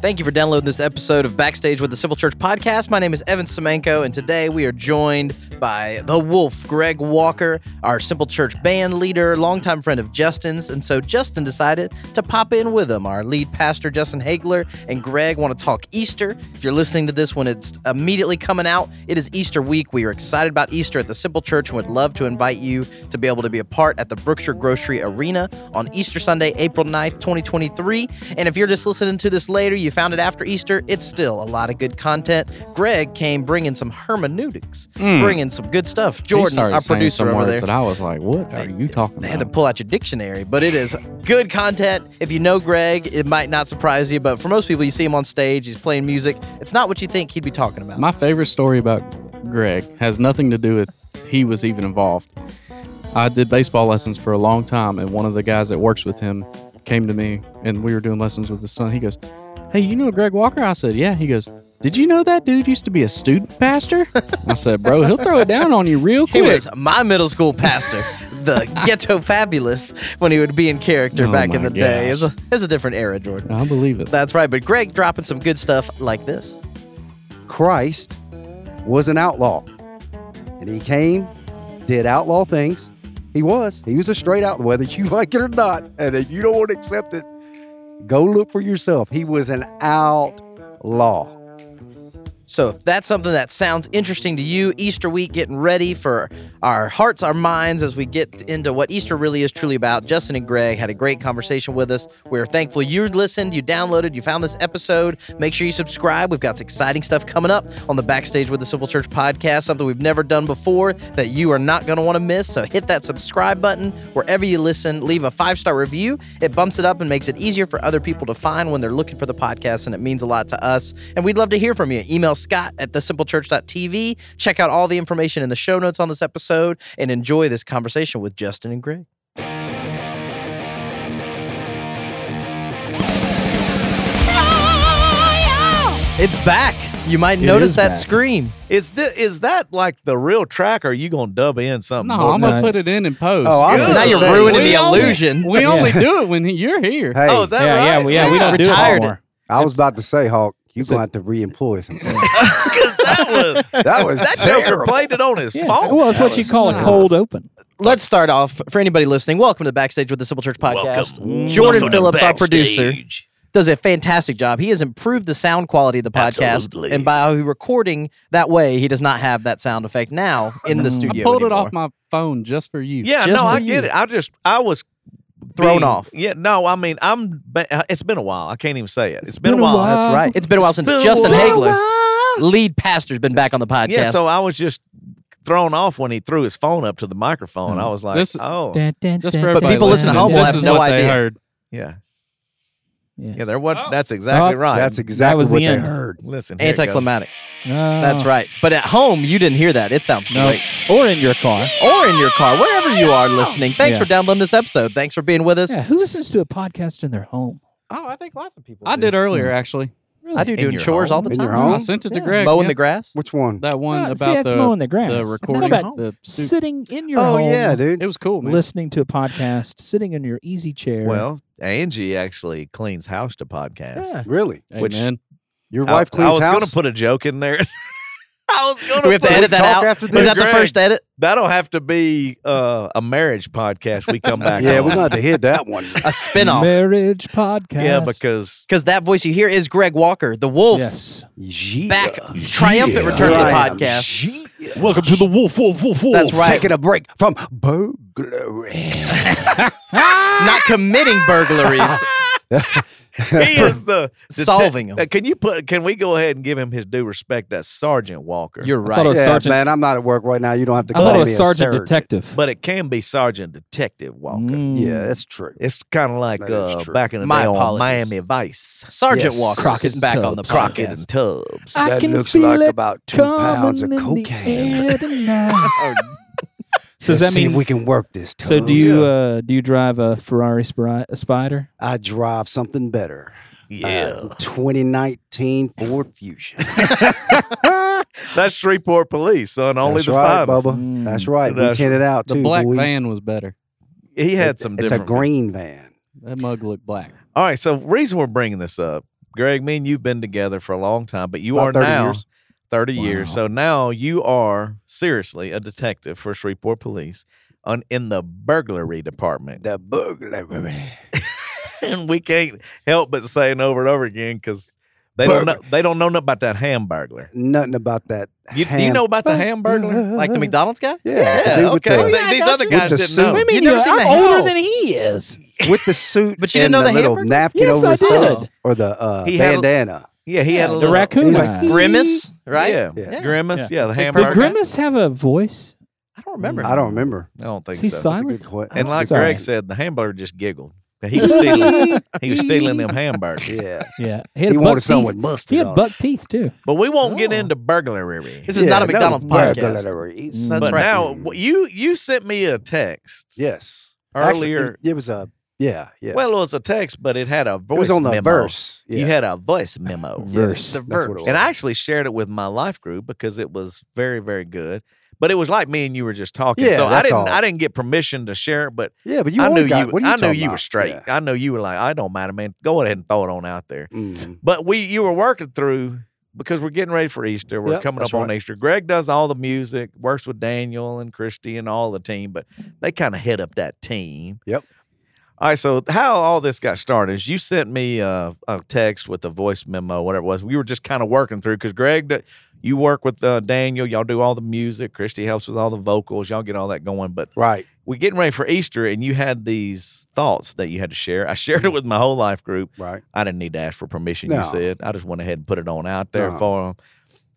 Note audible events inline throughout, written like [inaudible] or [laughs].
Thank you for downloading this episode of Backstage with the Simple Church podcast. My name is Evan Semanco, and today we are joined by the Wolf, Greg Walker, our Simple Church band leader, longtime friend of Justin's. And so Justin decided to pop in with him. Our lead pastor, Justin Haigler, and Greg want to talk Easter. If you're listening to this when it's immediately coming out, it is Easter week. We are excited about Easter at the Simple Church and would love to invite you to be able to be a part at the Brookshire Grocery Arena on Easter Sunday, April 9th, 2023. And if you're just listening to this later, you found it after Easter, it's still a lot of good content. Greg came bringing some hermeneutics, hmm. bringing some good stuff. Jordan, our producer some over there. that I was like, "What are you talking They had to pull out your dictionary, but it is good content. If you know Greg, it might not surprise you, but for most people, you see him on stage, he's playing music. It's not what you think he'd be talking about. My favorite story about Greg has nothing to do with he was even involved. I did baseball lessons for a long time, and one of the guys that works with him came to me, and we were doing lessons with his son. He goes, "Hey, you know Greg Walker?" I said, "Yeah." He goes, "Did you know that dude used to be a student pastor?" I said, "Bro, he'll throw it down on you real quick. he was my middle school pastor, the ghetto fabulous, when he would be in character Oh back in my the day. It was, a, it was a different era, Jordan. I believe it. That's right, but Greg dropping some good stuff like this. Christ was an outlaw. And he came, did outlaw things. He was. He was a straight outlaw, whether you [laughs] like it or not. And if you don't want to accept it, go look for yourself. He was an outlaw. So if that's something that sounds interesting to you, Easter week, getting ready for our hearts, our minds as we get into what Easter really is truly about. Justin and Greg had a great conversation with us. We're thankful you listened, you downloaded, you found this episode. Make sure you subscribe. We've got some exciting stuff coming up on the Backstage with the Simple Church podcast, something we've never done before that you are not going to want to miss. So hit that subscribe button wherever you listen. Leave a five star review. It bumps it up and makes it easier for other people to find when they're looking for the podcast, and it means a lot to us. And we'd love to hear from you. Email Scott at thesimplechurch.tv. Check out all the information in the show notes on this episode and enjoy this conversation with Justin and Greg. It's back. You might It notice that back. scream. Is this, is that like the real track, or are you gonna dub in something? No, more? I'm gonna than put it in and post. Oh, I was Now you're say, ruining we the only- illusion. We only do it when he, you're here. Hey, Oh, is that yeah, right? yeah, we, yeah, we don't do it anymore. I was about to say, Hawk, you're going to have to re employ something. [laughs] Because [laughs] that was That was that joker played it on his Yeah. phone. Well, it's what you call a cold open. Let's start off for anybody listening. Welcome to the Backstage with the Simple Church podcast. Welcome. Jordan Welcome Phillips, our producer, does a fantastic job. He has improved the sound quality of the podcast, Absolutely. and by recording that way, he does not have that sound effect now in the Mm. I I studio. pulled it off my phone just for you. Yeah, Just no, for I you. get it. I just I was Thrown being- off. Yeah, no, I mean I'm. Uh, it's been a while. I can't even say it. it's been, a while. That's right. It's been a while since a Justin while. Haigler, lead pastor's been back on the podcast. Yeah, so I was just thrown off when he threw his phone up to the microphone. I was like, This- oh, Dun, dun, Just dun, for dun, people listening at home will have no idea. heard. yeah, Yes. yeah. There what? Oh. That's exactly Oh, right. That's exactly was what the they heard. Listen, here it anticlimactic. No. That's oh. right. But at home, you didn't hear that. It sounds No. great. Or in your car. Or in your car, wherever you are listening. Thanks Yeah. for downloading this episode. Thanks for being with us. Yeah, who listens to a podcast in their home? Oh, I think lots of people. I did earlier hmm. actually. I do In doing your chores home? all the In time. your home? I sent it to Yeah. Greg. Mowing yeah. the grass. Which one? that one Well, about see, that's the mowing the grass. the It's recording. about the stu- Sitting in your Oh, home. yeah, dude. it was cool, man. Listening to a podcast, sitting in your easy chair. Well, Angie actually cleans house to podcast. Yeah. Really? Hey, which- man. Your I- wife cleans I was house? going to put a joke in there. [laughs] [laughs] I was going Do we have to put edit that talk out? after Was this? that the first edit? That'll have to be uh, a marriage podcast. We come back. Yeah, on. we're going to have to hit that one. [laughs] A spinoff. Marriage podcast. Yeah, because Because that voice you hear is Greg Walker, the wolf. Yes. Yeah. Back, triumphant return to the podcast. yeah. Welcome to the Wolf, Wolf, Wolf, Wolf. That's right. Taking a break from burglary. [laughs] Not committing burglaries. [laughs] he is the, the Solving 'em. Uh, Can you put? Can we go ahead and give him his due respect? That's Sergeant Walker. You're I thought it right. was yeah, Sergeant- man, I'm not at work right now. You don't have to I call thought it me was a Sergeant. Detective. but it can be Sergeant Detective Walker. Mm. Yeah, that's true. It's kind of like uh, back in the My day on. Miami Vice. Sergeant Yes. Walker Crockett is back and on the Tubbs. Crockett podcast. and Tubbs. I that looks like about two pounds of coming in the cocaine. [laughs] Oh, so does Let's that see mean if we can work this? So do you uh, do you drive a Ferrari Spri- a Spider? I drive something better. Yeah, Uh, 2019 Ford Fusion. [laughs] [laughs] that's Shreveport Police, son. Only That's the right, finest. Bubba. Mm. That's right. We That's- tinted out The too. black boys. van was better. He had It- some It's a green van. That mug looked black. All right, so reason we're bringing this up Greg, me and you've been together for a long time, but you About are 30 now years. 30 years. So now you are seriously a detective for Shreveport Police on in the burglary department. The burglary. [laughs] and we can't help but saying over and over again because they don't know they don't know nothing about that hamburglar. Nothing about that. You, do you know about the hamburglar? Like the McDonald's guy? Yeah, Yeah, the dude with okay. the- Oh, yeah, These other you. guys the didn't suit. know. What you mean You never seen I'm the older than he is. with the suit But you didn't and know the the little hamburger? napkin Yes, over I his face did. or the uh, He had a- bandana. Yeah, he had a the little raccoon He's like, eyes. Grimace, right? Yeah, Yeah. Grimace. Yeah, the hamburger. Did Grimace have a voice? I don't remember. I don't remember. I don't think Is he so. That's a silent? good que- And like Sorry. Greg said, the hamburger just giggled. He was stealing. he was stealing them hamburgers. [laughs] yeah, Yeah, he had he buck wanted something teeth. with mustard. He had on buck teeth too. But we won't get Oh. into burglary. This is not a no McDonald's podcast. burglaries. Mm. That's but right. now wh- you you sent me a text Yes. earlier. Actually, it, it was a yeah, yeah. Well, it was a text, but it had a voice it was on the memo. verse. Yeah. You had a voice memo. Verse. The verse. what it was. And I actually shared it with my life group because it was very, very good. But it was like me and you were just talking. Yeah, so I didn't all. I didn't get permission to share it, but yeah, but you I knew got. you you I knew you were straight. Yeah. I know you were like, I don't matter, man. Go ahead and throw it on out there. Mm. But we you were working through because we're getting ready for Easter. We're Yep, coming up on right. Easter. Greg does all the music, works with Daniel and Christy and all the team, but they kind of head up that team. Yep. All right, so how all this got started is you sent me a, a text with a voice memo, whatever it was. We were just kind of working through because Greg, you work with uh, Daniel, y'all do all the music. Christy helps with all the vocals, y'all get all that going. But Right. we're getting ready for Easter, and you had these thoughts that you had to share. I [laughs] shared it with my whole life group. Right. I didn't need to ask for permission. No. You said I just went ahead and put it on out there No. for them.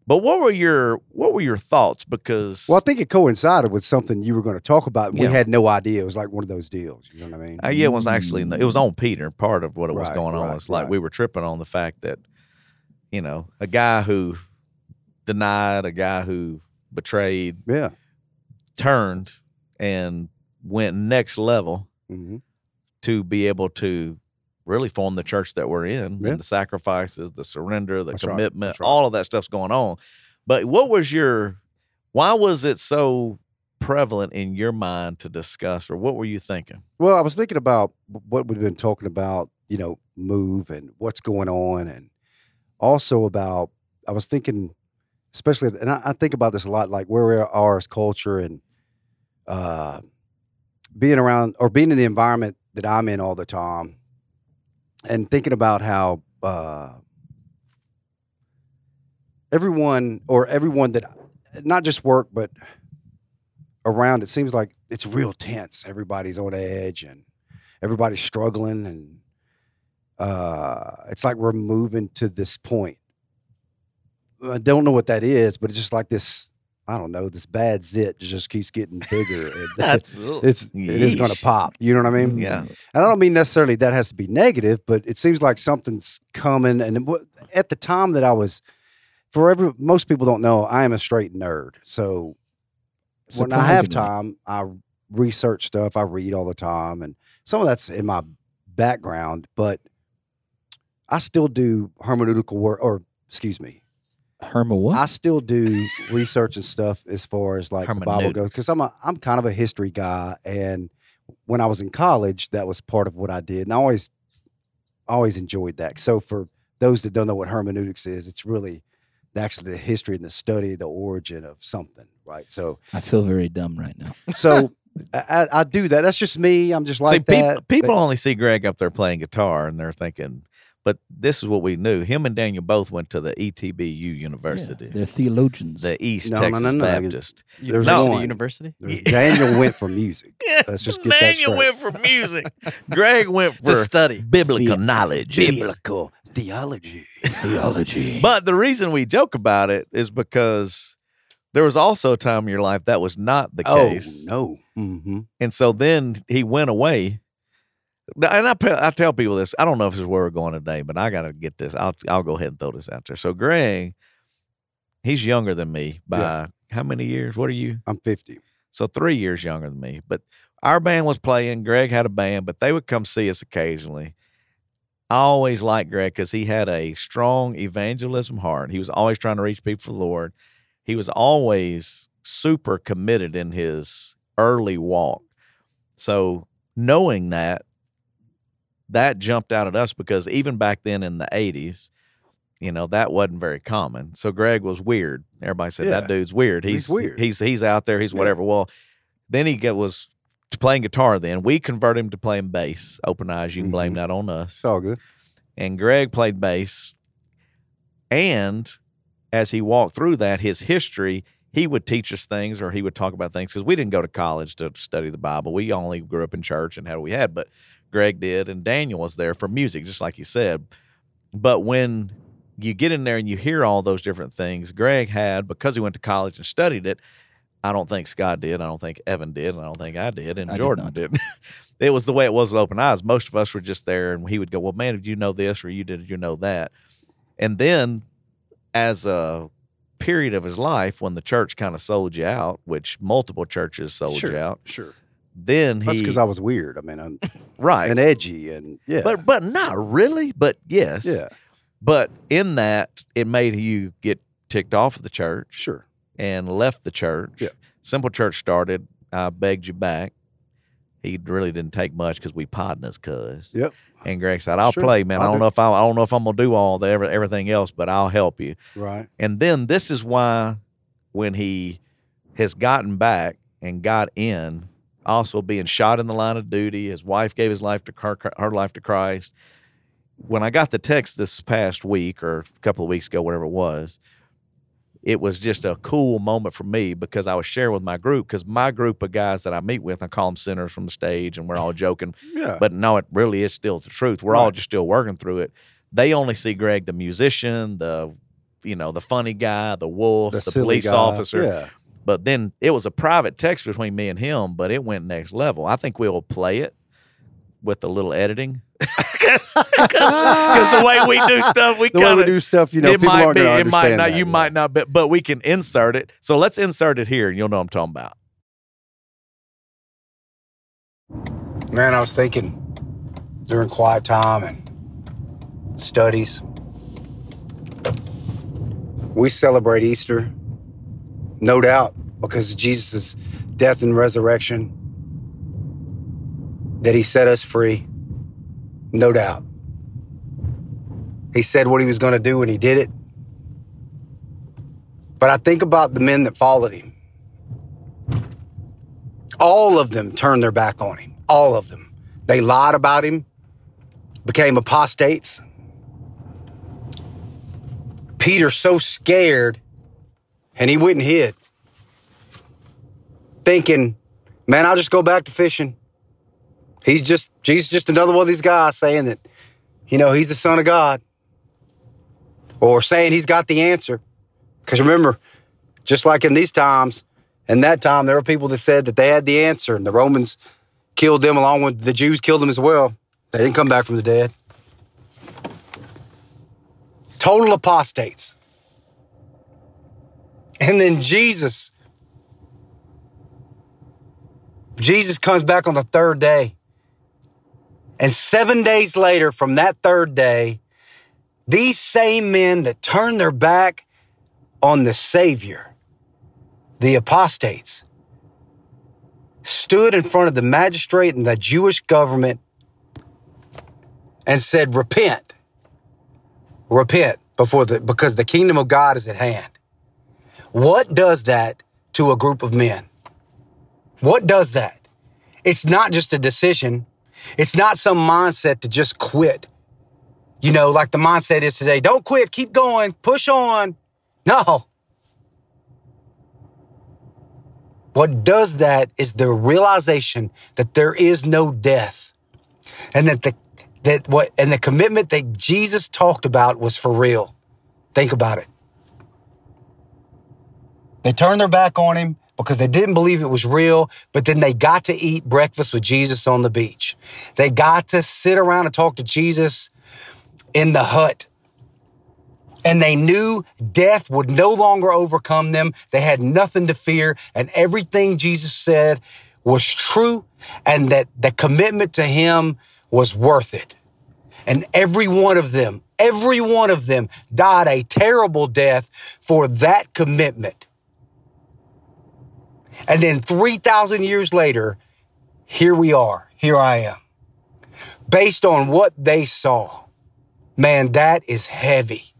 But what were your what were your thoughts? Because Well, I think it coincided with something you were going to talk about. And Yeah. We had no idea. It was like one of those deals. You know what I mean? uh, yeah, it was actually in the, it was on Peter. Part of what it was Right, going on right, was like right. we were tripping on the fact that you know a guy who denied, a guy who betrayed, yeah. turned and went next level hmm to be able to really form the church that we're in Yeah. and the sacrifices the surrender the That's commitment that's right. all of that stuff's going on but what was your why was it so prevalent in your mind to discuss or what were you thinking Well, I was thinking about what we've been talking about, you know, move and what's going on, and also about I was thinking, especially, and I, I think about this a lot, like where we are as culture and uh, being around or being in the environment that I'm in all the time, and thinking about how uh, everyone or everyone that not just work but around it seems like it's real tense. Everybody's on edge and everybody's struggling and uh it's like we're moving to this point. I don't know what that is, but it's just like this, I don't know, this bad zit just keeps getting bigger. [laughs] that's it's it is gonna pop. You know what I mean? yeah And I don't mean necessarily that has to be negative, but it seems like something's coming. And at the time that I was, for every most people don't know, I am a straight nerd. So when I have time, I research stuff. I read all the time, and some of that's in my background. But I still do hermeneutical work, or excuse me, Herma what? I still do [laughs] research and stuff as far as like the Bible goes because I'm a I'm kind of a history guy, and when I was in college, that was part of what I did, and I always always enjoyed that. So for those that don't know what hermeneutics is, it's really actually the history and the study, the origin of something, right? So I feel very dumb right now. [laughs] so I, I I do that. That's just me. I'm just like see people, that. people But- only see greg up there playing guitar and they're thinking but this is what we knew him and daniel both went to the etbu university Yeah, they're theologians. the east No, no, texas no, no. baptist There's University, one. University. There's- Daniel went for music. [laughs] Let's just get Daniel straight. went for music. Greg went To for study. biblical knowledge. Biblical theology. theology. But the reason we joke about it is because there was also a time in your life that was not the case. Oh case. no. Mm-hmm. And so then he went away. And I, I tell people this. I don't know if this is where we're going today, but I got to get this. I'll I'll go ahead and throw this out there. So Greg, he's younger than me by Yeah. how many years? What are you? I'm 50. So three years younger than me. But our band was playing. Greg had a band, but they would come see us occasionally. I always liked Greg because he had a strong evangelism heart. He was always trying to reach people for the Lord. He was always super committed in his early walk. So knowing that, that jumped out at us because even back then in the 80s, you know, that wasn't very common. So Greg was weird. Everybody said Yeah. that dude's weird. He's He's weird. He's he's out there. He's Yeah. whatever. Well, then he get, was to playing guitar. Then we convert him to playing bass. Open eyes. You can blame Mhm. that on us It's all good. and Greg played bass. And as he walked through that, his history, he would teach us things or he would talk about things because we didn't go to college to study the Bible. We only grew up in church and had what we had, but Greg did, and Daniel was there for music, just like you said. But when you get in there and you hear all those different things, Greg had, because he went to college and studied it, I don't think Scott did. I don't think Evan did. And I don't think I did. And I Jordan not. did. [laughs] it was the way it was with open eyes. Most of us were just there and he would go, Well, man, did you know this or you did you know that? And then as a period of his life when the church kind of sold you out, which multiple churches sold sure. you out, Sure. Then That's he because I was weird. I mean, I'm right. and edgy and yeah. But but not really, but yes. yeah, But in that it made you get ticked off of the church sure. and left the church. Yeah. Simple Church started. I begged you back. He really didn't take much because we partners, cuz. Yep. And Greg said, "I'll Sure, play, man. I I'll don't do- know if I, I don't know if I'm gonna do all the everything else, but I'll help you." Right. And then this is why, when he has gotten back and got in, also being shot in the line of duty, his wife gave his life to her, her life to Christ. When I got the text this past week or a couple of weeks ago, whatever it was, it was just a cool moment for me because I was sharing with my group because my group of guys that I meet with, I call them sinners from the stage, and we're all joking [laughs] Yeah. but no, it really is still the truth. We're all just still working through it. They only see Greg the musician, the you know, the funny guy, the wolf, the, silly police guy. officer. Yeah. But then it was a private text between me and him, but it went next level. I think we'll play it with a little editing. [laughs] Because the way we do stuff, we The way kind we of do stuff, you know, it people might aren't be, going to it might understand not, that, you yeah. might not, be, but we can insert it. So let's insert it here, and you'll know what I'm talking about. Man, I was thinking during quiet time and studies. We celebrate Easter, no doubt, because of Jesus' death and resurrection, that he set us free, no doubt. He said what he was going to do and he did it. But I think about the men that followed him. All of them turned their back on him. All of them. They lied about him, became apostates. Peter so scared, and he and hid, thinking, "Man, I'll just go back to fishing." He's just Jesus, just another one of these guys saying that, you know, he's the son of God, or saying he's got the answer. Because remember, just like in these times, in that time, there were people that said that they had the answer, and the Romans killed them along with the Jews killed them as well. They didn't come back from the dead. Total apostates. And then Jesus. Jesus comes back on the third day. And seven days later, from that third day, these same men that turned their back on the Savior, the apostates, stood in front of the magistrate and the Jewish government and said, Repent. Repent before the because the kingdom of God is at hand. What does that to a group of men? What does that? It's not just a decision. It's not some mindset to just quit. You know, like the mindset is today. Don't quit, keep going, push on. No. What does that is the realization that there is no death. And that the that what and the commitment that Jesus talked about was for real. Think about it. They turned their back on him because they didn't believe it was real, but then they got to eat breakfast with Jesus on the beach. They got to sit around and talk to Jesus in the hut and they knew death would no longer overcome them. They had nothing to fear, and everything Jesus said was true, and that the commitment to Him was worth it. And every one of them, every one of them died a terrible death for that commitment. And then 3,000 years later, here we are. Here I am. based on what they saw. Man, that is heavy.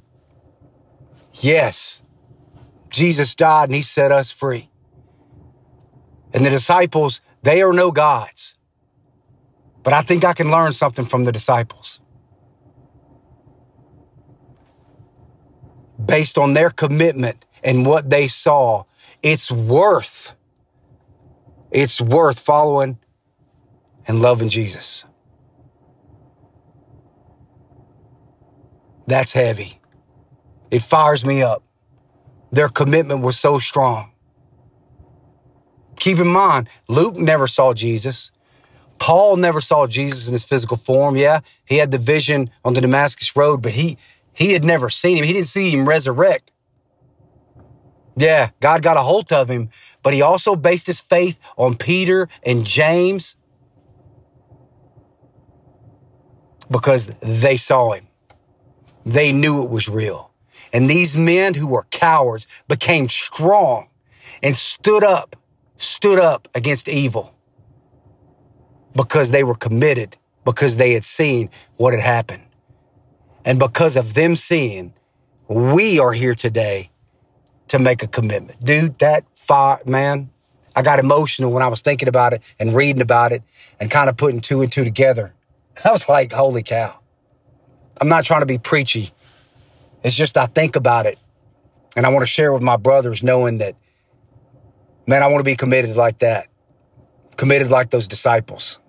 Yes, Jesus died and he set us free. And the disciples, they are no gods. But I think I can learn something from the disciples. Based on their commitment and what they saw, it's worth it's worth following and loving Jesus. That's heavy. It fires me up. Their commitment was so strong. Keep in mind, Luke never saw Jesus. Paul never saw Jesus in his physical form. Yeah, he had the vision on the Damascus Road, but he he had never seen him. He didn't see him resurrect. Yeah, God got a hold of him, but he also based his faith on Peter and James because they saw him. They knew it was real. And these men who were cowards became strong and stood up, stood up against evil because they were committed, because they had seen what had happened. And because of them seeing, we are here today to make a commitment. Dude, that fire, man, I got emotional when I was thinking about it and reading about it and kind of putting two and two together. [laughs] I was like, holy cow. I'm not trying to be preachy. It's just I think about it and I want to share with my brothers knowing that, man, I want to be committed like that. Committed like those disciples.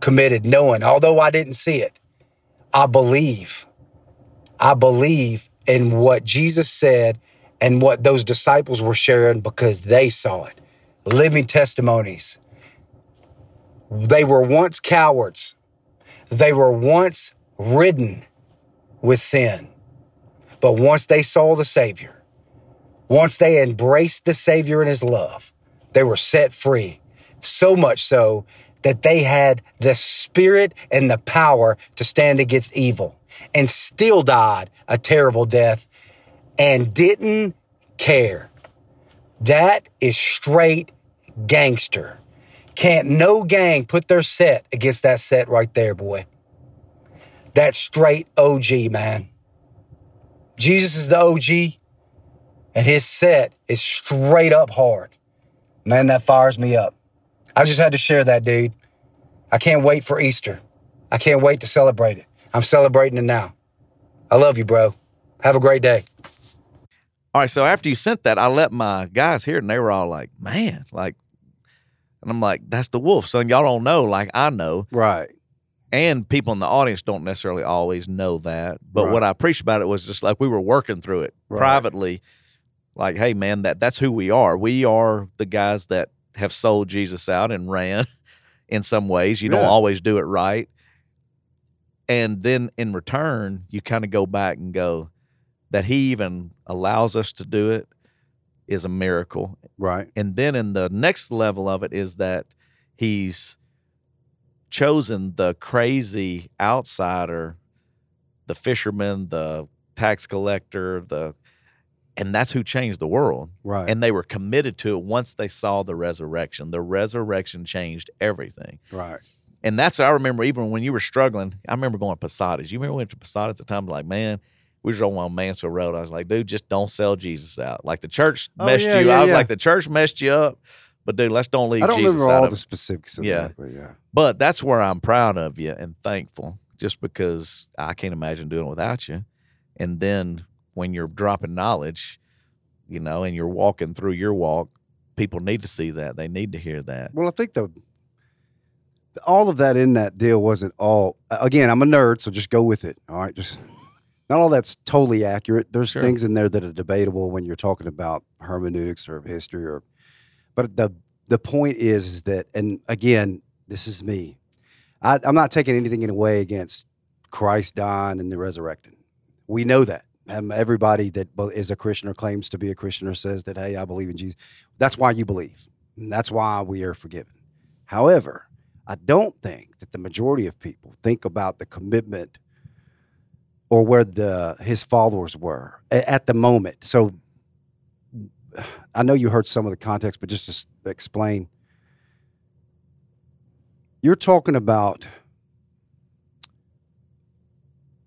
Committed knowing, although I didn't see it, I believe. I believe in what Jesus said and what those disciples were sharing because they saw it. Living testimonies. They were once cowards. They were once ridden with sin. But once they saw the Savior, once they embraced the Savior and His love, they were set free. So much so that they had the spirit and the power to stand against evil and still died a terrible death and didn't care. That is straight gangster. Can't no gang put their set against that set right there, boy. That's straight OG, man. Jesus is the OG, and his set is straight up hard. Man, that fires me up. I just had to share that, dude. I can't wait for Easter. I can't wait to celebrate it. I'm celebrating it now. I love you, bro. Have a great day. All right, so after you sent that, I let my guys hear it, and they were all like, "Man, like," and I'm like, "That's the wolf." So y'all don't know, like I know, Right. and people in the audience don't necessarily always know that. But Right. what I preached about it was just like we were working through it Right. privately. Like, hey, man, that that's who we are. We are the guys that have sold Jesus out and ran. [laughs] In some ways, you don't always do it right, and then in return, you kind of go back and go, that He even allows us to do it is a miracle. Right. And then in the next level of it is that he's chosen the crazy outsider, the fisherman, the tax collector, the and that's who changed the world. Right. And they were committed to it once they saw the resurrection. The resurrection changed everything. right. And that's I remember even when you were struggling, I remember going to Posadas. You remember we went to Posadas at the time, like, man, we was on Mansfield Road. I was like, dude, just don't sell Jesus out. Like the church Oh, messed yeah, you. yeah, I was yeah. like, the church messed you up. But dude, let's don't leave I don't Jesus remember out all of the specifics of Yeah. that, but yeah. But that's where I'm proud of you and thankful, just because I can't imagine doing it without you. And then when you're dropping knowledge, you know, and you're walking through your walk, people need to see that. They need to hear that. Well, I think the all of that in that deal wasn't all. Again, I'm a nerd, so just go with it. All right, just not all that's totally accurate. There's Sure. things in there that are debatable when you're talking about hermeneutics or history, or. But the the point is, is that, and again, this is me. I, I'm not taking anything in away against Christ dying and the resurrecting. We know that. Um, everybody that is a Christian or claims to be a Christian or says that, hey, I believe in Jesus. That's why you believe. And that's why we are forgiven. However, I don't think that the majority of people think about the commitment or where the his followers were at the moment. So I know you heard some of the context, but just to explain. You're talking about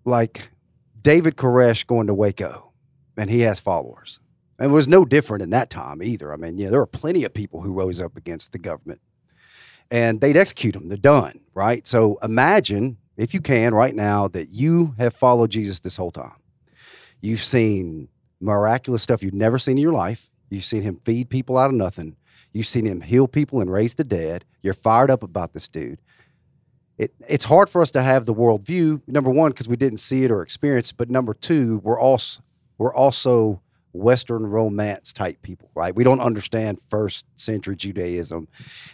like David Koresh going to Waco, and he has followers. And it was no different in that time either. I mean, yeah, there were plenty of people who rose up against the government, and they'd execute them. They're done, right? So imagine, if you can, right now, that you have followed Jesus this whole time. You've seen miraculous stuff you've never seen in your life. You've seen him feed people out of nothing. You've seen him heal people and raise the dead. You're fired up about this dude. It, it's hard for us to have the world view. Number one, because we didn't see it or experience it. But number two, we're also we're also Western romance type people, right? We don't understand first century Judaism,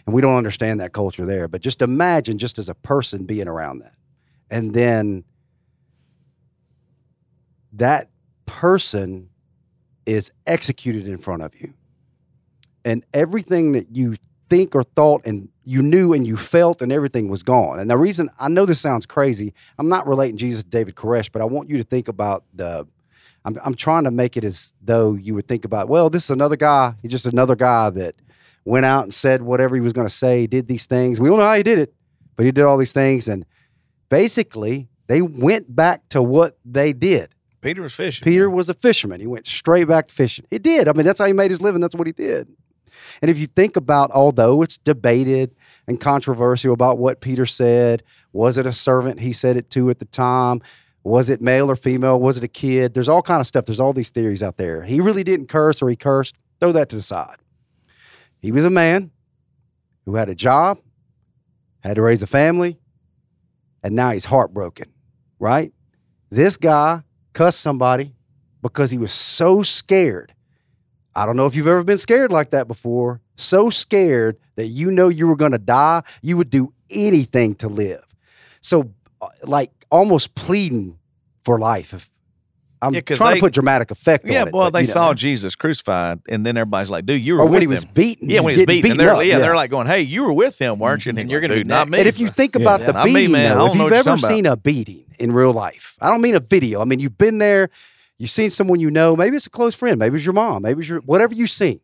and we don't understand that culture there. But just imagine, just as a person, being around that, and then that person is executed in front of you. And everything that you think or thought and you knew and you felt and everything was gone. And the reason I know this sounds crazy, I'm not relating Jesus to David Koresh, but I want you to think about the I'm, I'm trying to make it as though you would think about, well, this is another guy. He's just another guy that went out and said whatever he was going to say, did these things. We don't know how he did it, but he did all these things. And basically, they went back to what they did. Peter was fishing. Peter was a fisherman. He went straight back to fishing. He did. I mean, that's how he made his living. That's what he did. And if you think about, although it's debated and controversial about what Peter said, was it a servant he said it to at the time? Was it male or female? Was it a kid? There's all kind of stuff. There's all these theories out there. He really didn't curse or he cursed. Throw that to the side. He was a man who had a job, had to raise a family, and now he's heartbroken, right? This guy cussed somebody because he was so scared. I don't know if you've ever been scared like that before. So scared that you know you were going to die, you would do anything to live. So, uh, like almost pleading for life. If I'm Yeah, 'cause trying they- to put dramatic effect Yeah, on it. Yeah, well, but, they you know. saw Jesus crucified, and then everybody's like, "Dude, you were or with when he him." was beaten. yeah, when he was getting beaten, and they're up, yeah, they're like going, "Hey, you were with him, weren't you?" And mm-hmm. he you're gonna be not next." me." And if you think about Yeah, the not me, beating, man. Though, if you've ever talking about. seen a beating in real life, I don't mean a video. I mean you've been there, you've seen someone you know. Maybe it's a close friend. Maybe it's your mom. Maybe it's your whatever you've seen.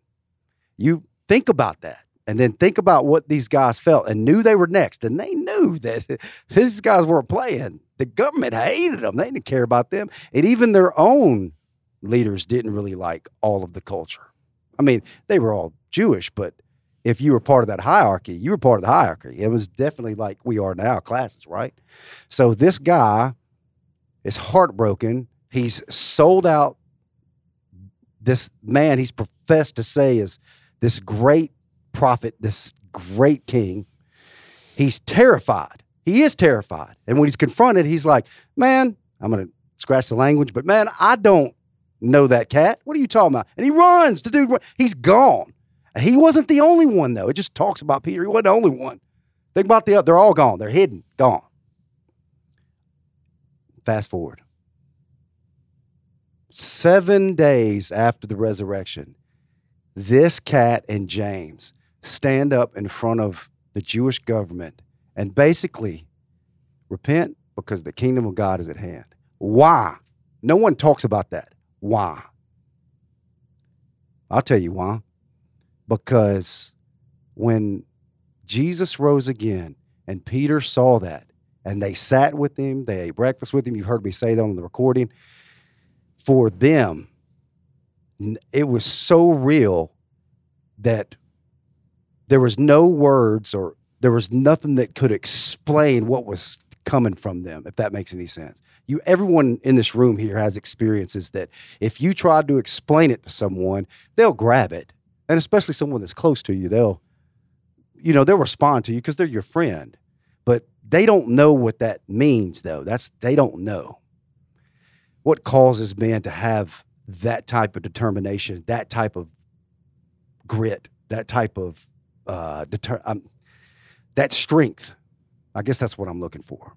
You think about that, and then think about what these guys felt and knew they were next, and they knew that [laughs] these guys weren't playing. The government hated them. They didn't care about them, and even their own leaders didn't really like all of the culture. I mean, they were all Jewish, but if you were part of that hierarchy, you were part of the hierarchy. It was definitely like we are now, classes, right? So this guy is heartbroken. He's sold out. This man he's professed to say is this great prophet, this great king. He's terrified. He is terrified. And when he's confronted, he's like, Man, I'm going to scratch the language, but man, I don't know that cat. What are you talking about? And he runs. The dude, he's gone. He wasn't the only one, though. It just talks about Peter. He wasn't the only one. Think about the other. They're all gone. They're hidden, gone. Fast forward. Seven days after the resurrection, this cat and James stand up in front of the Jewish government and basically repent because the kingdom of God is at hand. Why? No one talks about that. Why? I'll tell you why. Because when Jesus rose again and Peter saw that and they sat with him, they ate breakfast with him. You've heard me say that on the recording. For them, it was so real that there was no words or there was nothing that could explain what was coming from them, if that makes any sense. You, everyone in this room here has experiences that if you tried to explain it to someone, they'll grab it, and especially someone that's close to you, they'll, you know, they'll respond to you because they're your friend, but they don't know what that means, though. That's they don't know what causes men to have that type of determination, that type of grit, that type of uh, deter- um, that strength. I guess that's what I'm looking for.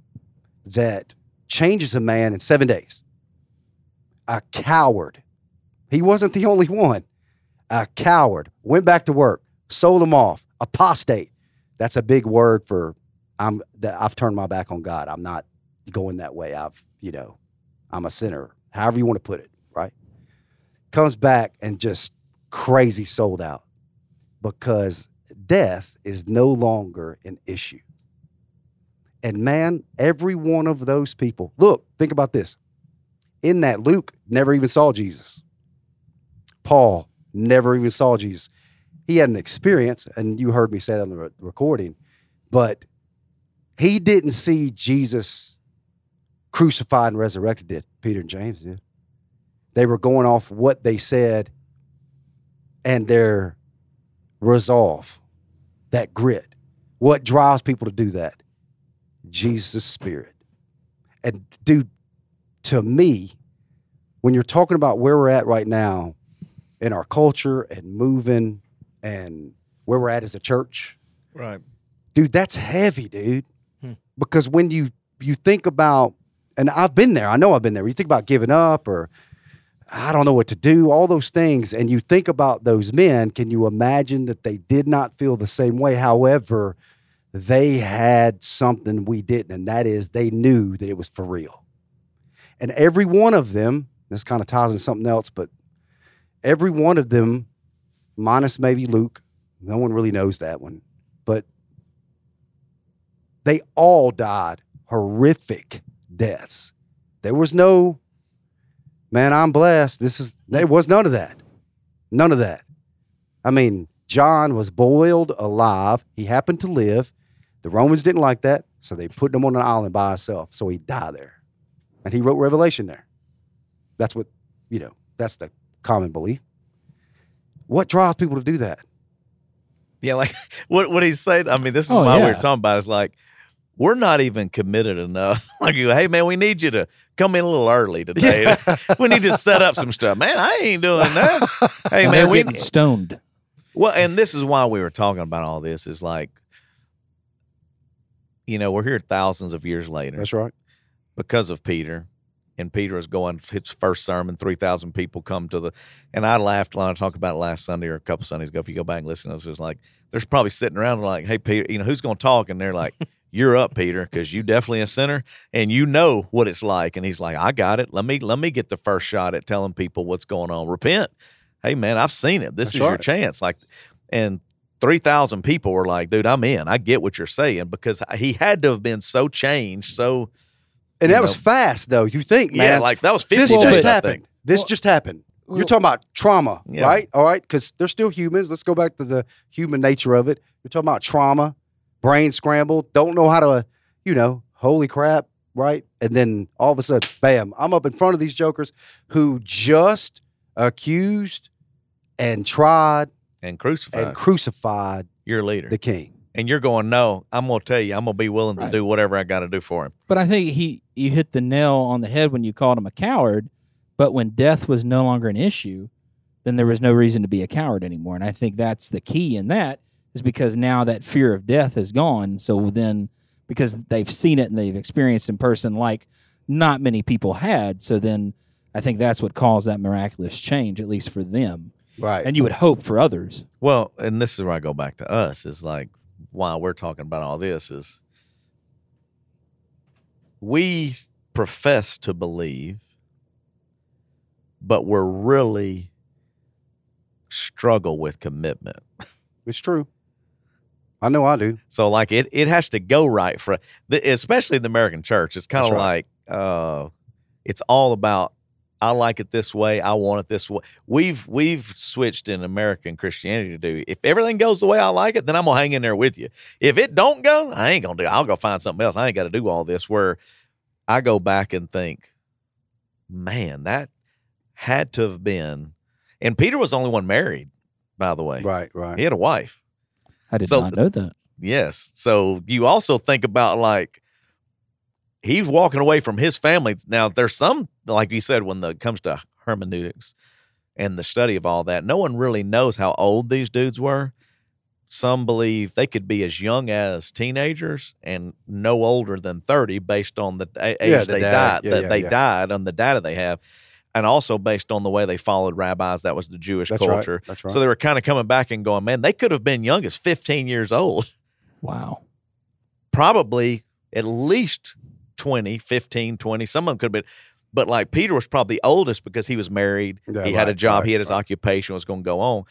That changes a man in seven days. A coward. He wasn't the [laughs] only one. A coward went back to work, sold him off. Apostate. That's a big word for I'm. That I've turned my back on God. I'm not going that way. I've you know, I'm a sinner. However you want to put it, right? Comes back and just crazy sold out because death is no longer an issue. And man, every one of those people, look, think about this. In that, Luke never even saw Jesus. Paul never even saw Jesus. He had an experience, and you heard me say that on the re- recording, but he didn't see Jesus crucified and resurrected, did Peter and James did. They were going off what they said and their resolve, that grit. What drives people to do that? Jesus' spirit. And dude, to me, when you're talking about where we're at right now in our culture and moving and where we're at as a church, Right. dude, that's heavy, dude. Hmm. Because when you you think about, and I've been there, I know I've been there. You think about giving up or I don't know what to do, all those things, and you think about those men. Can you imagine that they did not feel the same way? However, they had something we didn't, and that is they knew that it was for real. And every one of them, this kind of ties into something else, but every one of them, minus maybe Luke, no one really knows that one, but they all died horrific deaths. There was no, man, I'm blessed. This is, there was none of that. None of that. I mean, John was boiled alive. He happened to live. The Romans didn't like that, so they put him on an island by himself. So he died there. And he wrote Revelation there. That's what, you know, that's the common belief. What drives people to do that? Yeah, like [laughs] what what he's saying. I mean, this is Oh, why we yeah. were talking about. Is like we're not even committed enough. [laughs] like, you, hey man, we need you to come in a little early today. [laughs] we need to set up some stuff. Man, I ain't doing that. [laughs] Hey man, they're we getting stoned. well, and this is why we were talking about all this. Is like, you know, we're here thousands of years later That's right. because of Peter. And Peter is going his first sermon. Three thousand people come to the, and I laughed when I talked about it last Sunday or a couple Sundays ago. If you go back and listen, to it was like there's probably sitting around like, "Hey Peter, you know who's going to talk?" And they're like, "You're up, Peter, because you definitely a sinner and you know what it's like." And he's like, "I got it. Let me let me get the first shot at telling people what's going on. Repent. Hey man, I've seen it. This That's is your chance." Like, and. 3,000 people were like, dude, I'm in. I get what you're saying because he had to have been so changed. So, And You that was fast, though. You think, man. yeah, like that was 50 this just but- happened. This Well- just happened. You're talking about trauma, Yeah. right? All right, because they're still humans. Let's go back to the human nature of it. You're talking about trauma, brain scrambled, don't know how to, you know, holy crap, right? And then all of a sudden, bam, I'm up in front of these jokers who just accused and tried and crucified and crucified your leader. the king. and you're going, no, I'm going to tell you, I'm going to be willing to do whatever I got to do for him. But I think he you hit the nail on the head when you called him a coward. But when death was no longer an issue, then there was no reason to be a coward anymore. And I think that's the key in that is because now that fear of death is gone. So then because they've seen it and they've experienced in person like not many people had. So then I think that's what caused that miraculous change, at least for them. Right. And you would hope for others. Well, and this is where I go back to us is like why we're talking about all this is we profess to believe, but we're really struggle with commitment. it's true. I know I do. So like it it has to go right for the, especially the American church. It's kind of That's like uh it's all about I like it this way, I want it this way. We've we've switched in American Christianity to do if everything goes the way I like it, then I'm gonna hang in there with you. If it don't go, I ain't gonna do it. I'll go find something else. I ain't gotta do all this where I go back and think, man, that had to have been and Peter was the only one married, by the way. Right, right. He had a wife. I did So not know that. Yes. So you also think about like he's walking away from his family. Now there's some like you said when the it comes to hermeneutics and the study of all that, no one really knows how old these dudes were. Some believe they could be as young as teenagers and no older than 30 based on the a- age Yeah, the they data. died Yeah, that yeah, they died on the data they have and also based on the way they followed rabbis that was the Jewish That's culture. right. That's right. So they were kind of coming back and going, man, they could have been young as 15 years old Wow. probably at least 20, 15, 20. Some of them could have been, but like Peter was probably the oldest because he was married. Yeah, he had a job. right, he had his right. occupation, was going to go on.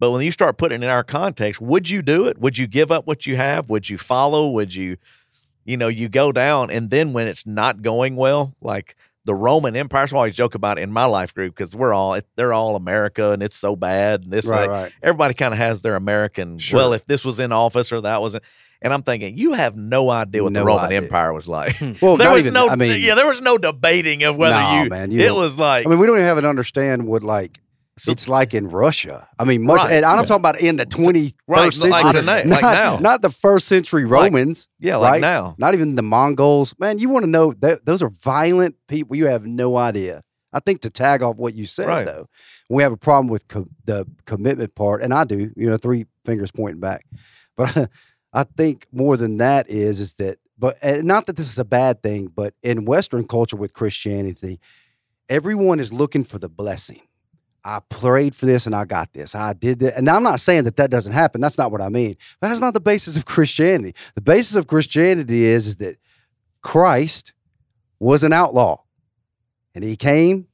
But when you start putting it in our context, would you do it? Would you give up what you have? Would you follow? Would you, you know, you go down, and then when it's not going well, like the Roman Empire, so I always joke about it in my life group because we're all they're all America, and it's so bad. And this, Right, like, right. everybody kind of has their American. Sure. Well, if this was in office or that wasn't, and I'm thinking, you have no idea what No the Roman idea. Empire was like. Hmm. [laughs] Well, there was even- no, I mean, yeah, there was no debating of whether Nah, you. man, you it was like, I mean, we don't even have an understand what like So- it's like in Russia. I mean, much, Right. and I'm talking about in the 21st Right, century, like today- like not, now. not the first century Like- Romans. yeah, like right? now. Not even the Mongols. Man, you want to know those are violent people. You have no idea. I think to tag off what you said Right. though, we have a problem with co- the commitment part, and I do. You know, three fingers pointing back, but [laughs] I think more than that is is that. But not that this is a bad thing, but in Western culture with Christianity, everyone is looking for the blessing. I prayed for this and I got this. I did that. And I'm not saying that that doesn't happen. That's not what I mean. But that's not the basis of Christianity. The basis of Christianity is, is that Christ was an outlaw and he came,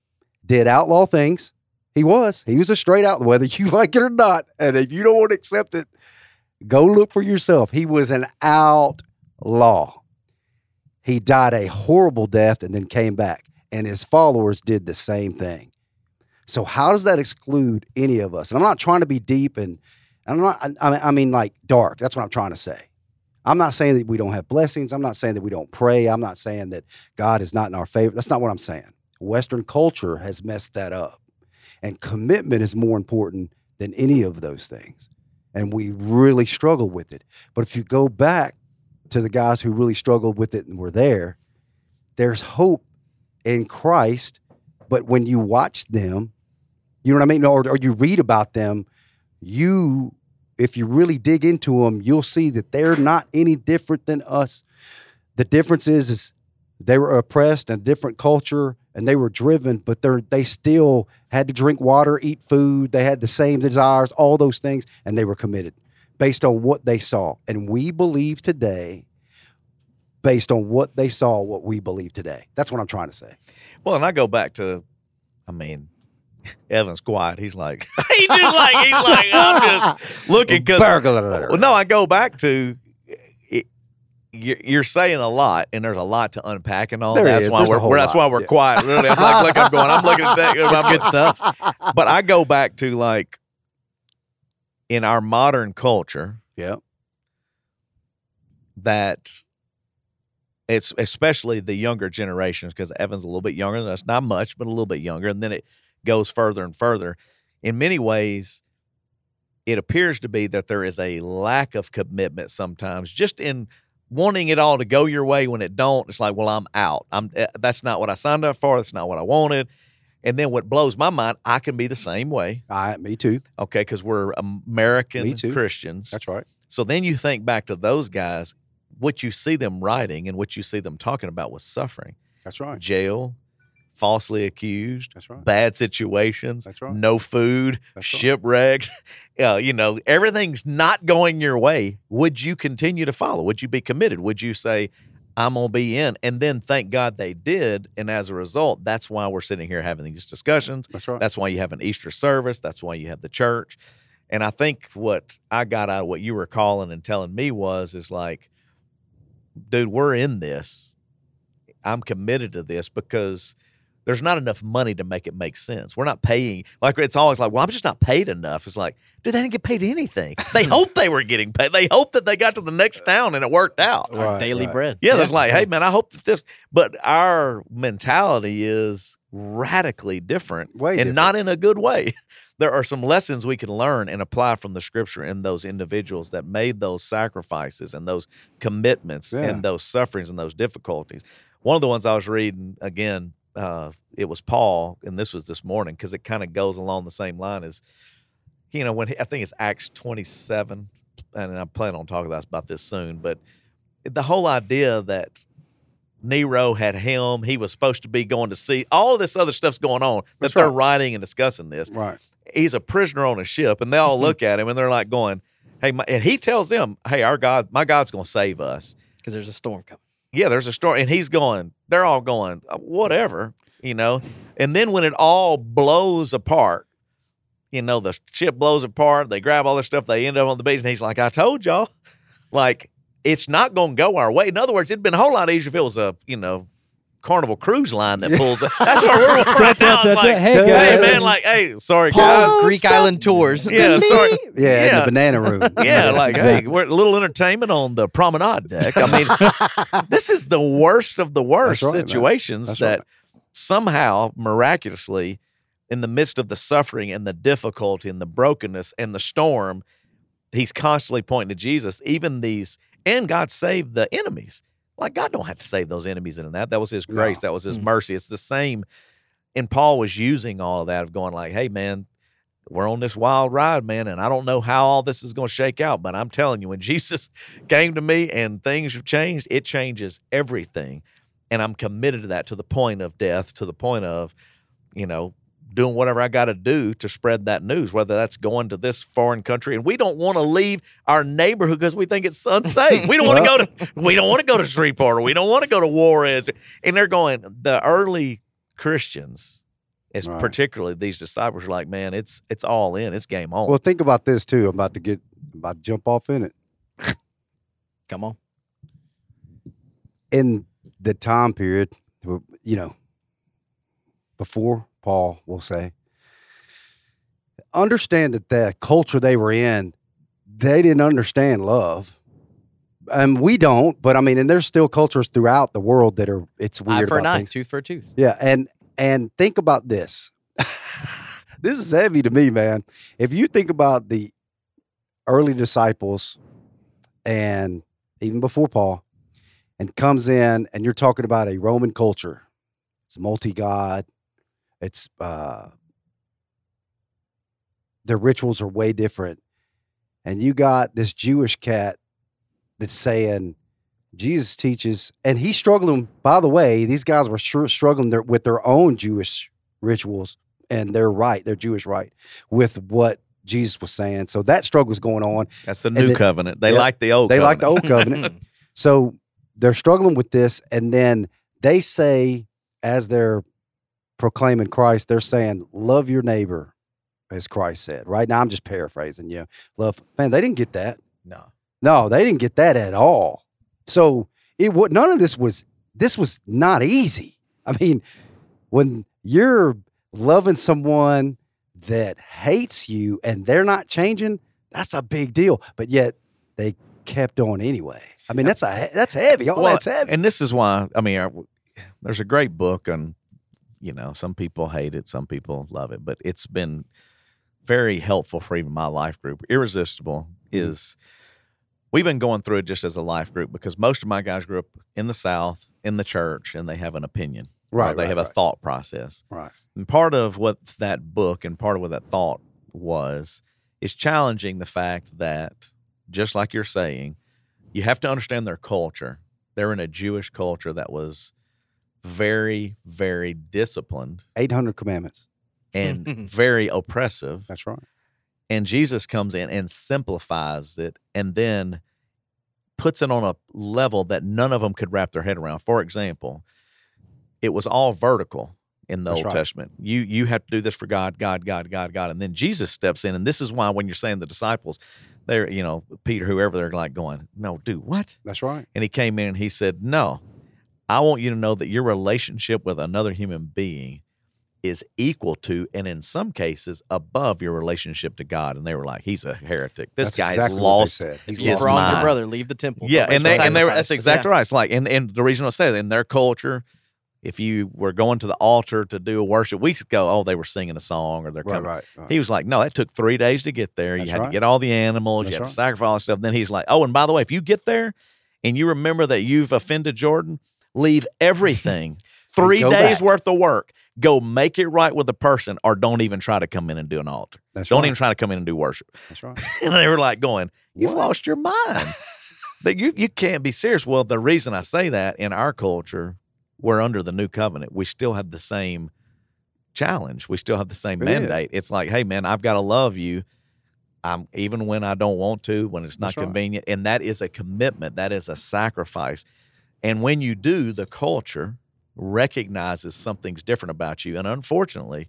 did outlaw things. He was. He was a straight outlaw, whether you [laughs] like it or not. And if you don't want to accept it, go look for yourself. He was an outlaw. He died a horrible death and then came back. And his followers did the same thing. So how does that exclude any of us? And I'm not trying to be deep and I'm not. I, I mean- like dark. That's what I'm trying to say. I'm not saying that we don't have blessings. I'm not saying that we don't pray. I'm not saying that God is not in our favor. That's not what I'm saying. Western culture has messed that up, and commitment is more important than any of those things. And we really struggle with it. But if you go back to the guys who really struggled with it and were there, there's hope in Christ. But when you watch them, you know what I mean? Or, or you read about them, you, if you really dig into them, you'll see that they're not any different than us. The difference is, is they were oppressed in a different culture and they were driven, but they're they still had to drink water, eat food, they had the same desires, all those things, and they were committed based on what they saw. And we believe today based on what they saw, what we believe today. That's what I'm trying to say. Well, and I go back to, I mean, [laughs] Evan's quiet. He's like, [laughs] he's just like, he's like, I'm just [laughs] looking because. Burglar. Well, no, I go back to. It, you're saying a lot, and there's a lot to unpack and all. There that's is. why we're, we're- that's why we're yeah. quiet. Really, I'm like, look, I'm going. I'm looking at that. I'm- good stuff. But I go back to like, in our modern culture, Yeah. that it's especially the younger generations because Evan's a little bit younger than us, not much, but a little bit younger, and then it goes further and further. In many ways, it appears to be that there is a lack of commitment sometimes, just in wanting it all to go your way. When it don't, it's like, well, I'm out. I'm eh, that's not what I signed up for. That's not what I wanted. And then what blows my mind, I can be the same way, I, me too. okay, because we're American. Christians. That's right. So then you think back to those guys, what you see them writing and what you see them talking about was suffering, That's right. jail, falsely accused, That's right. bad situations, That's right. no food, That's right. uh, [laughs] you know, everything's not going your way. Would you continue to follow? Would you be committed? Would you say, I'm to be in? And then thank God they did. And as a result, that's why we're sitting here having these discussions. That's right. That's why you have an Easter service. That's why you have the church. And I think what I got out of what you were calling and telling me was is like, dude, we're in this. I'm committed to this because there's not enough money to make it make sense. We're not paying like it's always like, well, I'm just not paid enough. It's like, dude, they didn't get paid anything. They [laughs] hoped they were getting paid. They hoped that they got to the next town and it worked out. Right, Daily right. bread. Yeah, there's like, hey man, I hope that this, but our mentality is radically different Way and different. not in a good way. [laughs] There are some lessons we can learn and apply from the scripture in those individuals that made those sacrifices and those commitments Yeah. and those sufferings and those difficulties. One of the ones I was reading again, uh, it was Paul, and this was this morning because it kind of goes along the same line as, you know, when he, I think it's Acts 27, and I plan on talking about this soon, but the whole idea that Nero had him, he was supposed to be going to see all of this other stuff's going on that That's they're right. writing and discussing this. Right. He's a prisoner on a ship, and they all look at him and they're like going, "Hey," my, and he tells them, "Hey, our God, my God's going to save us." Because there's a storm coming. Yeah, there's a story, and he's going. They're all going, "Uh, whatever, you know. And then when it all blows apart, you know, the ship blows apart. They grab all their stuff. They end up on the beach, and he's like, "I told y'all." Like it's not going to go our way. In other words, it'd been a whole lot easier if it was a you know Carnival Cruise Line that pulls. it. That's where we're right That's- now. that's- [laughs] that's like, it. Hey, hey man, like hey, sorry guys. Paul's Greek Island tours. Yeah, sorry. Yeah, in Yeah. the banana room. [laughs] Yeah, like hey, we're a little entertainment on the promenade deck. I mean, [laughs] this is the worst of the worst right, situations that right. somehow miraculously in the midst of the suffering and the difficulty and the brokenness and the storm he's constantly pointing to jesus even these and god saved the enemies like god don't have to save those enemies in that that was his grace. That was his Mm. mercy. It's the same. And paul was using all of that of going like hey man we're on this wild ride man and i don't know how all this is going to shake out but i'm telling you when [laughs] jesus came to me and things have changed it changes everything. And I'm committed to that to the point of death, to the point of, you know, doing whatever I got to do to spread that news, whether that's going to this foreign country. And we don't want to leave our neighborhood because we think it's unsafe. We don't want to go to [laughs] we don't want to go to Shreveport or we don't want to go to Juarez. And they're going, the early Christians, it's Right. particularly these disciples are like, man, it's it's all in, it's game on. Well, think about this too. I'm about to get about to jump off in it. Come on. in the time period, you know, before Paul will say, understand that the culture they were in, they didn't understand love. And we don't, but I mean, and there's still cultures throughout the world that are it's weird. Eye for an eye, tooth for a tooth. Yeah, and and think about this. [laughs] this is heavy to me, man. If you think about the early disciples and even before Paul, and comes in and you're talking about a Roman culture. It's multi-god. It's uh their rituals are way different. And you got this Jewish cat that's saying Jesus teaches, and he's struggling. By the way, these guys were str- struggling their, with their own Jewish rituals, and they're right, they're Jewish right, with what Jesus was saying. So that struggle struggle's going on. that's the new then- covenant. They Yep. like the old They covenant. like the old covenant. [laughs] So they're struggling with this, and then they say, as they're proclaiming Christ, they're saying, "Love your neighbor," as Christ said. Right now, I'm just paraphrasing. You love man. They didn't get that. no. No, they didn't get that at all. So it would none of this was this was not easy. I mean, when you're loving someone that hates you and they're not changing, that's a big deal. But yet they kept on anyway. I mean, that's a that's heavy. All Well, that's heavy. And this is why I mean, I- there's a great book on, you know, some people hate it, some people love it, but it's been very helpful for even my life group. Irresistible Mm-hmm. is. We've been going through it just as a life group because most of my guys grew up in the South, in the church, and they have an opinion. Right, They right, have a thought process. Right. And part of what that book and part of what that thought was is challenging the fact that, just like you're saying, you have to understand their culture. They're in a Jewish culture that was very, very disciplined 800 commandments. and [laughs] very oppressive. That's right. And Jesus comes in and simplifies it and then puts it on a level that none of them could wrap their head around. For example, it was all vertical in the That's Old right. Testament. You you have to do this for God, God, God, God, God. And then Jesus steps in. And this is why when you're saying the disciples, they're, you know, Peter, whoever, they're like going, No, do what? That's right. And he came in and he said, No, I want you to know that your relationship with another human being is equal to, and in some cases, above your relationship to God. And they were like, He's a heretic. This That's guy's exactly what they lost. said. He's If you lost wrong your brother, leave the temple. Yeah, and they raise and they were that's exactly Yeah. right. It's like and and the reason I say that in their culture, if you were going to the altar to do a worship, we could go, oh, they were singing a song or they're Right, coming. right, right. He was like, no, that took three days to get there. That's you had right. to get all the animals, That's you had right. to sacrifice all that stuff. Then he's like, oh, and by the way, if you get there and you remember that you've offended Jordan, leave everything. [laughs] Three days back. worth of work. Go make it right with the person, or don't even try to come in and do an altar. That's don't right. even try to come in and do worship. That's right. [laughs] And they were like going, You've What? lost your mind. [laughs] that you you can't be serious. Well, the reason I say that in our culture, we're under the new covenant. We still have the same challenge. We still have the same It is. mandate. It's like, hey man, I've got to love you. I'm even when I don't want to, when it's not That's right. convenient. And that is a commitment. That is a sacrifice. And when you do, the culture recognizes something's different about you. And unfortunately,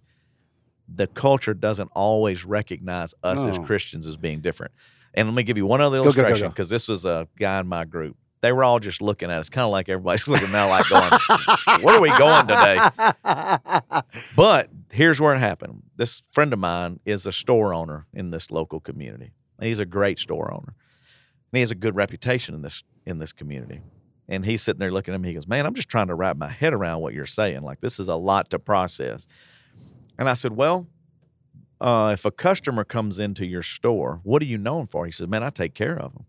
the culture doesn't always recognize us as Christians as being different. And let me give you one other go. illustration because this was a guy in my group. They were all just looking at us, kind of like everybody's [laughs] looking now, like going, "Where are we going today?" [laughs] But here's where it happened. This friend of mine is a store owner in this local community. He's a great store owner. And he has a good reputation in this in this community. And he's sitting there looking at me. He goes, "Man, I'm just trying to wrap my head around what you're saying. Like this is a lot to process." And I said, "Well, uh, if a customer comes into your store, what are you known for?" He says, "Man, I take care of them.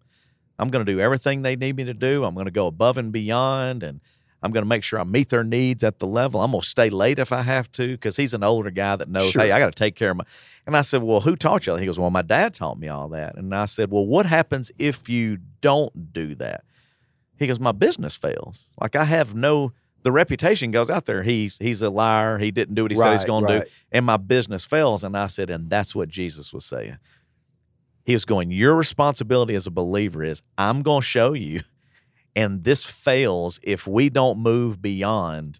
I'm going to do everything they need me to do. I'm going to go above and beyond, and I'm going to make sure I meet their needs at the level. I'm going to stay late if I have to because he's an older guy that knows, Sure. hey, I got to take care of my. And I said, well, who taught you? that? He goes, well, my dad taught me all that. And I said, well, what happens if you don't do that? He goes, my business fails. Like I have no. The reputation goes out there. He's he's a liar. He didn't do what he said he's Right, going to do, and my business fails. And I said, and that's what Jesus was saying. He was going, your responsibility as a believer is I'm going to show you and this fails if we don't move beyond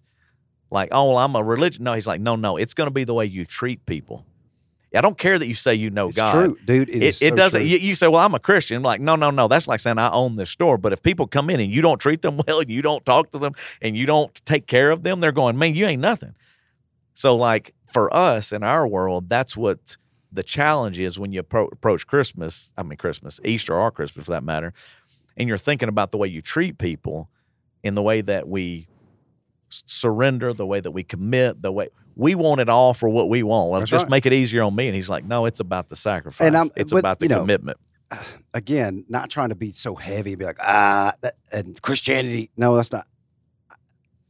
like oh well i'm a religion no he's like no no it's going to be the way you treat people i don't care that you say you know It's god true, dude. it, is it so doesn't true. you, you say well i'm a christian I'm like no no no that's like saying i own this store but if people come in and you don't treat them [laughs] well and you don't talk to them and you don't take care of them they're going man you ain't nothing so like for us in our world that's what the challenge is when you appro- approach christmas i mean christmas easter or christmas for that matter and you're thinking about the way you treat people in the way that we surrender the way that we commit the way we want it all for what we want well That's just right. make it easier on me and he's like no it's about the sacrifice And I'm- it's but, about the you know, commitment [sighs] again, not trying to be so heavy and be like, ah, that, and Christianity. No, that's not.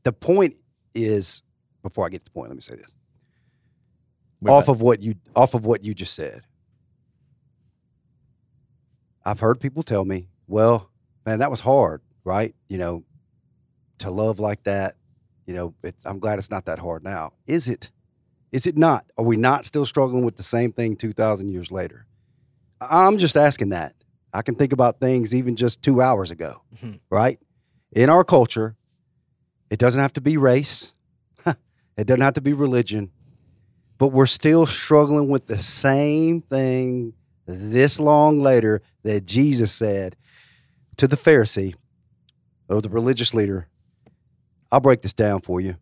The point is, before I get to the point, let me say this. We off of what you off of what you just said. I've heard people tell me, "Well, man, that was hard, right? You know, to love like that. You know, it's, I'm glad it's not that hard now. Is it? Is it not? Are we not still struggling with the same thing 2,000 years later? I'm just asking that. I can think about things even just two hours ago, Mhm. right? In our culture, it doesn't have to be race, [laughs] it doesn't have to be religion, but we're still struggling with the same thing this long later that Jesus said to the Pharisee or the religious leader. I'll break this down for you.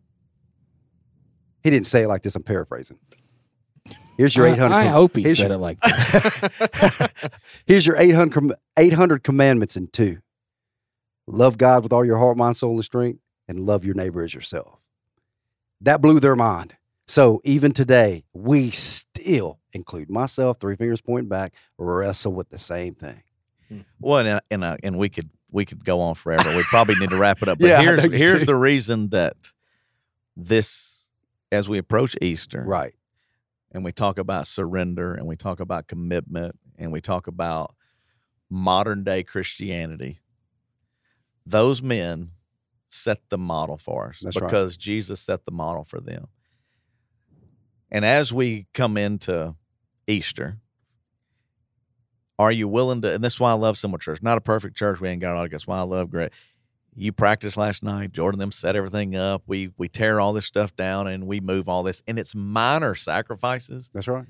He didn't say it like this. I'm paraphrasing. Here's your 800. I, com- hope he said your- it like that. [laughs] Here's your 800, com- 800 commandments in two love God with all your heart, mind, soul, and strength, and love your neighbor as yourself. That blew their mind. So even today, we still, include myself, three fingers pointing back, wrestle with the same thing. Well, and and, uh, and we could we could go on forever. We probably need to wrap it up. But [laughs] Yeah, here's here's do. the reason that this, as we approach Easter, Right. and we talk about surrender, and we talk about commitment, and we talk about modern day Christianity. Those men set the model for us That's right. because Jesus set the model for them. And as we come into Easter, are you willing to? And this is why I love Simple Church. Not a perfect church. We ain't got all. That's why I love great. You practiced last night. Jordan them set everything up. We we tear all this stuff down and we move all this. And it's minor sacrifices. That's right.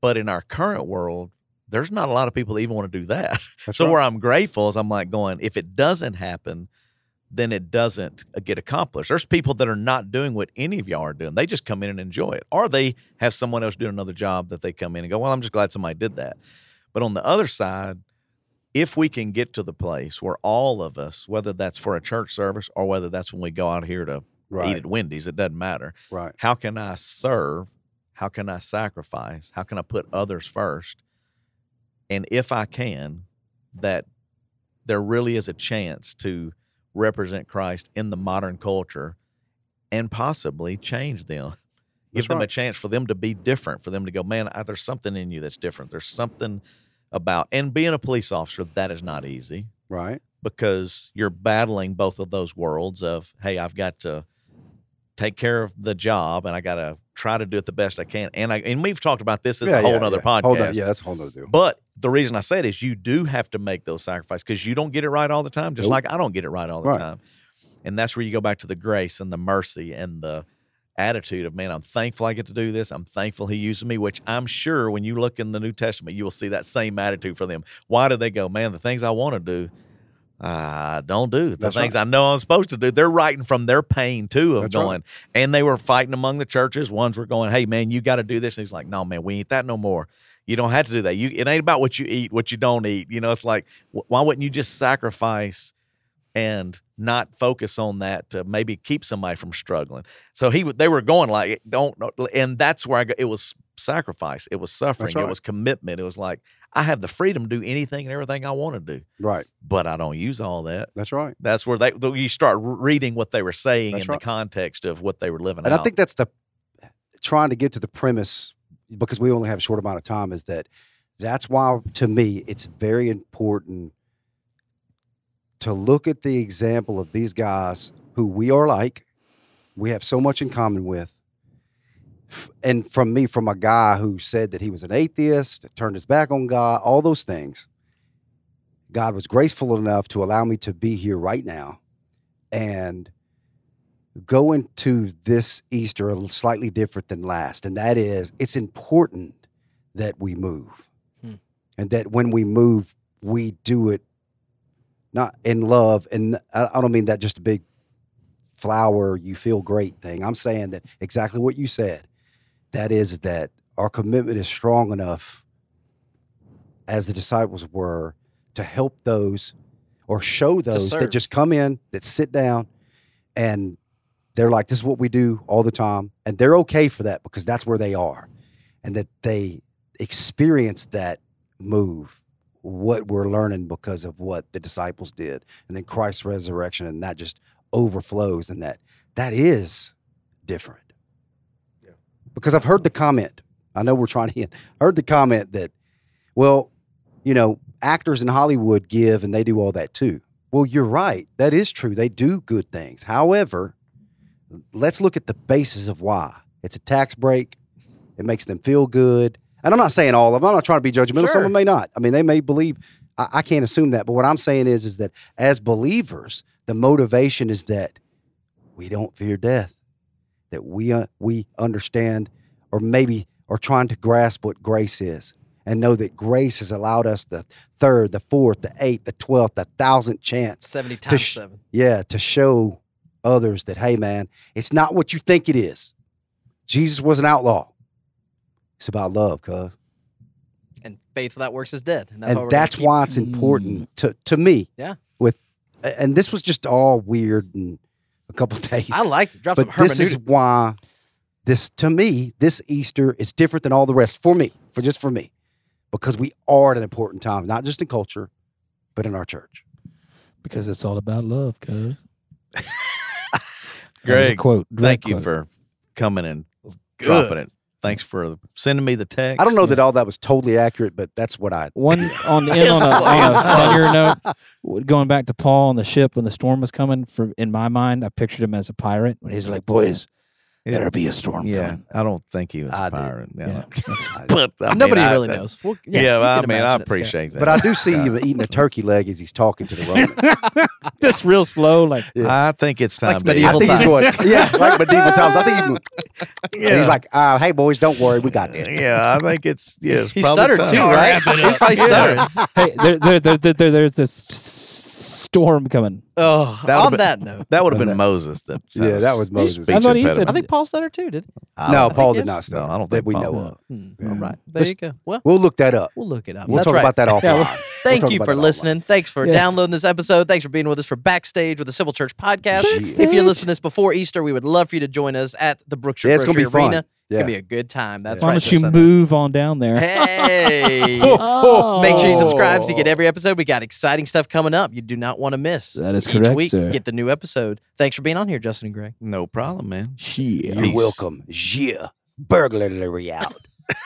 But in our current world, there's not a lot of people that even want to do that. That's so right. where I'm grateful is I'm like going, if it doesn't happen, then it doesn't get accomplished. There's people that are not doing what any of y'all are doing. They just come in and enjoy it. Or they have someone else doing another job that they come in and go, well, I'm just glad somebody did that. But on the other side, if we can get to the place where all of us, whether that's for a church service or whether that's when we go out here to eat Right. at Wendy's, it doesn't matter Right. how can I serve? How can I sacrifice? How can I put others first? And if I can, that there really is a chance to represent Christ in the modern culture and possibly change them. [laughs] Give That's them a chance for them to be different, for them to go, man, I, there's something in you that's different. There's something about, and being a police officer, that is not easy Right. because you're battling both of those worlds of hey i've got to take care of the job and i got to try to do it the best i can and i and we've talked about this as a whole other podcast Hold on. Yeah, that's a whole nother deal. but the reason i say it is you do have to make those sacrifices because you don't get it right all the time just Nope. like i don't get it right all the Right. time and that's where you go back to the grace and the mercy and the attitude of man, I'm thankful I get to do this. I'm thankful he uses me, which I'm sure when you look in the New Testament, you will see that same attitude for them. Why do they go, man, the things I want to do, I don't do. The That's things right. I know I'm supposed to do. They're writing from their pain too of That's right. going. And they were fighting among the churches. Ones were going, Hey man, you got to do this. And he's like, No, man, we ain't that no more. You don't have to do that. You it ain't about what you eat, what you don't eat. You know, it's like wh- why wouldn't you just sacrifice and not focus on that to maybe keep somebody from struggling? So he they were going like don't and that's where I go, it was sacrifice. It was suffering. right. It was commitment. It was like I have the freedom to do anything and everything I want to do, Right. but I don't use all that. That's right. That's where they you start reading what they were saying That's in right. the context of what they were living And out. I think that's the trying to get to the premise because we only have a short amount of time is that that's why to me it's very important to look at the example of these guys who we are like we have so much in common with and from me from a guy who said that he was an atheist turned his back on god all those things god was graceful enough to allow me to be here right now and go into this Easter a slightly different than last, and that is it's important that we move, Hmm. and that when we move, we do it not in love. And I, don't mean that just a big flower, you feel great thing. I'm saying that exactly what you said. That is that our commitment is strong enough, as the disciples were, to help those or show those that just come in, that sit down, and they're like, this is what we do all the time. And they're okay for that because that's where they are. And that they experience that move, what we're learning because of what the disciples did. And then Christ's resurrection, and that just overflows. And that that is different. Because I've heard the comment, I know we're trying to end, heard the comment that, well, you know, actors in Hollywood give and they do all that too. Well, you're right. That is true. They do good things. However, let's look at the basis of why. It's a tax break. It makes them feel good. And I'm not saying all of them. I'm not trying to be judgmental. Some of them may not. I mean, they may believe. I, I can't assume that. But what I'm saying is, is that as believers, the motivation is that we don't fear death. That we uh, we understand, or maybe are trying to grasp what grace is, and know that grace has allowed us the third, the fourth, the eighth, the twelfth, the thousandth chance 70 times sh- seven. yeah, to show others that, hey, man, it's not what you think it is. Jesus was an outlaw. It's about love, cuz. And faith without works is dead. And that's And why that's, keep- why it's important mm. to, to me. Yeah. With and this was just all weird and a couple [laughs] days. I liked it. Drop but some this is why this to me, this Easter is different than all the rest for me, for just for me. Because we are at an important time, not just in culture, but in our church. because it's all about love. Cuz Greg, quote. thank direct you for coming and dropping it. Thanks for sending me the text. I don't know that all that was totally accurate, but that's what I One [laughs] on the [laughs] end on a, on a [laughs] funnier note, going back to Paul on the ship when the storm was coming. For in my mind, I pictured him as a pirate when he's like, "Boys, Yeah. there'll be a storm Yeah, coming." I don't think he was I a pirate. Yeah, Yeah. [laughs] but I [laughs] mean, Nobody I- really that- knows. Well, Yeah, you I mean, I imagine it, Scott. appreciate that. But I do see you eating a turkey leg as he's talking to the [laughs] Romans. that's real slow. Like Yeah. I think it's time Like medieval I think he's times. going, yeah, like medieval times. I think he's, Yeah. he's like, uh, hey, boys, don't worry. We got this. yeah, I think it's yeah. It's He probably stuttered time. too, right? He's probably Yeah. stuttering. hey, there, there, there, there, there- there's this s- storm coming. Oh, That would've on been- that [laughs] note. That would have been Moses. That [laughs] Yeah, that was Moses. I thought he said- I think Paul stuttered too, did he? No, Paul did not stutter. No, I don't that think we Paul know did. of. Hmm, Yeah. All right. There Let's- you go. Well, We'll look that up. we'll look it up. We'll That's talk right. about that offline. [laughs] Yeah, well, We'll Thank talk you for that offline. listening. Thanks for Yeah. downloading this episode. Thanks for being with us for Backstage with the Simple Church Podcast. Backstage. If you're listening to this before Easter, we would love for you to join us at the Brookshire Yeah, it's gonna Grocery be fun. Arena. It's Yeah. gonna be a good time. That's Why right. don't you Sunday. move on down there? Hey. Oh. [laughs] Make sure you subscribe so you get oh. every episode. We got exciting stuff coming up. You do not want to miss. That is Each correct, week, sir. get the new episode. Thanks for being on here, Justin and Greg. No problem, man. Shit. You're welcome. Yeah. Burglary out. [laughs]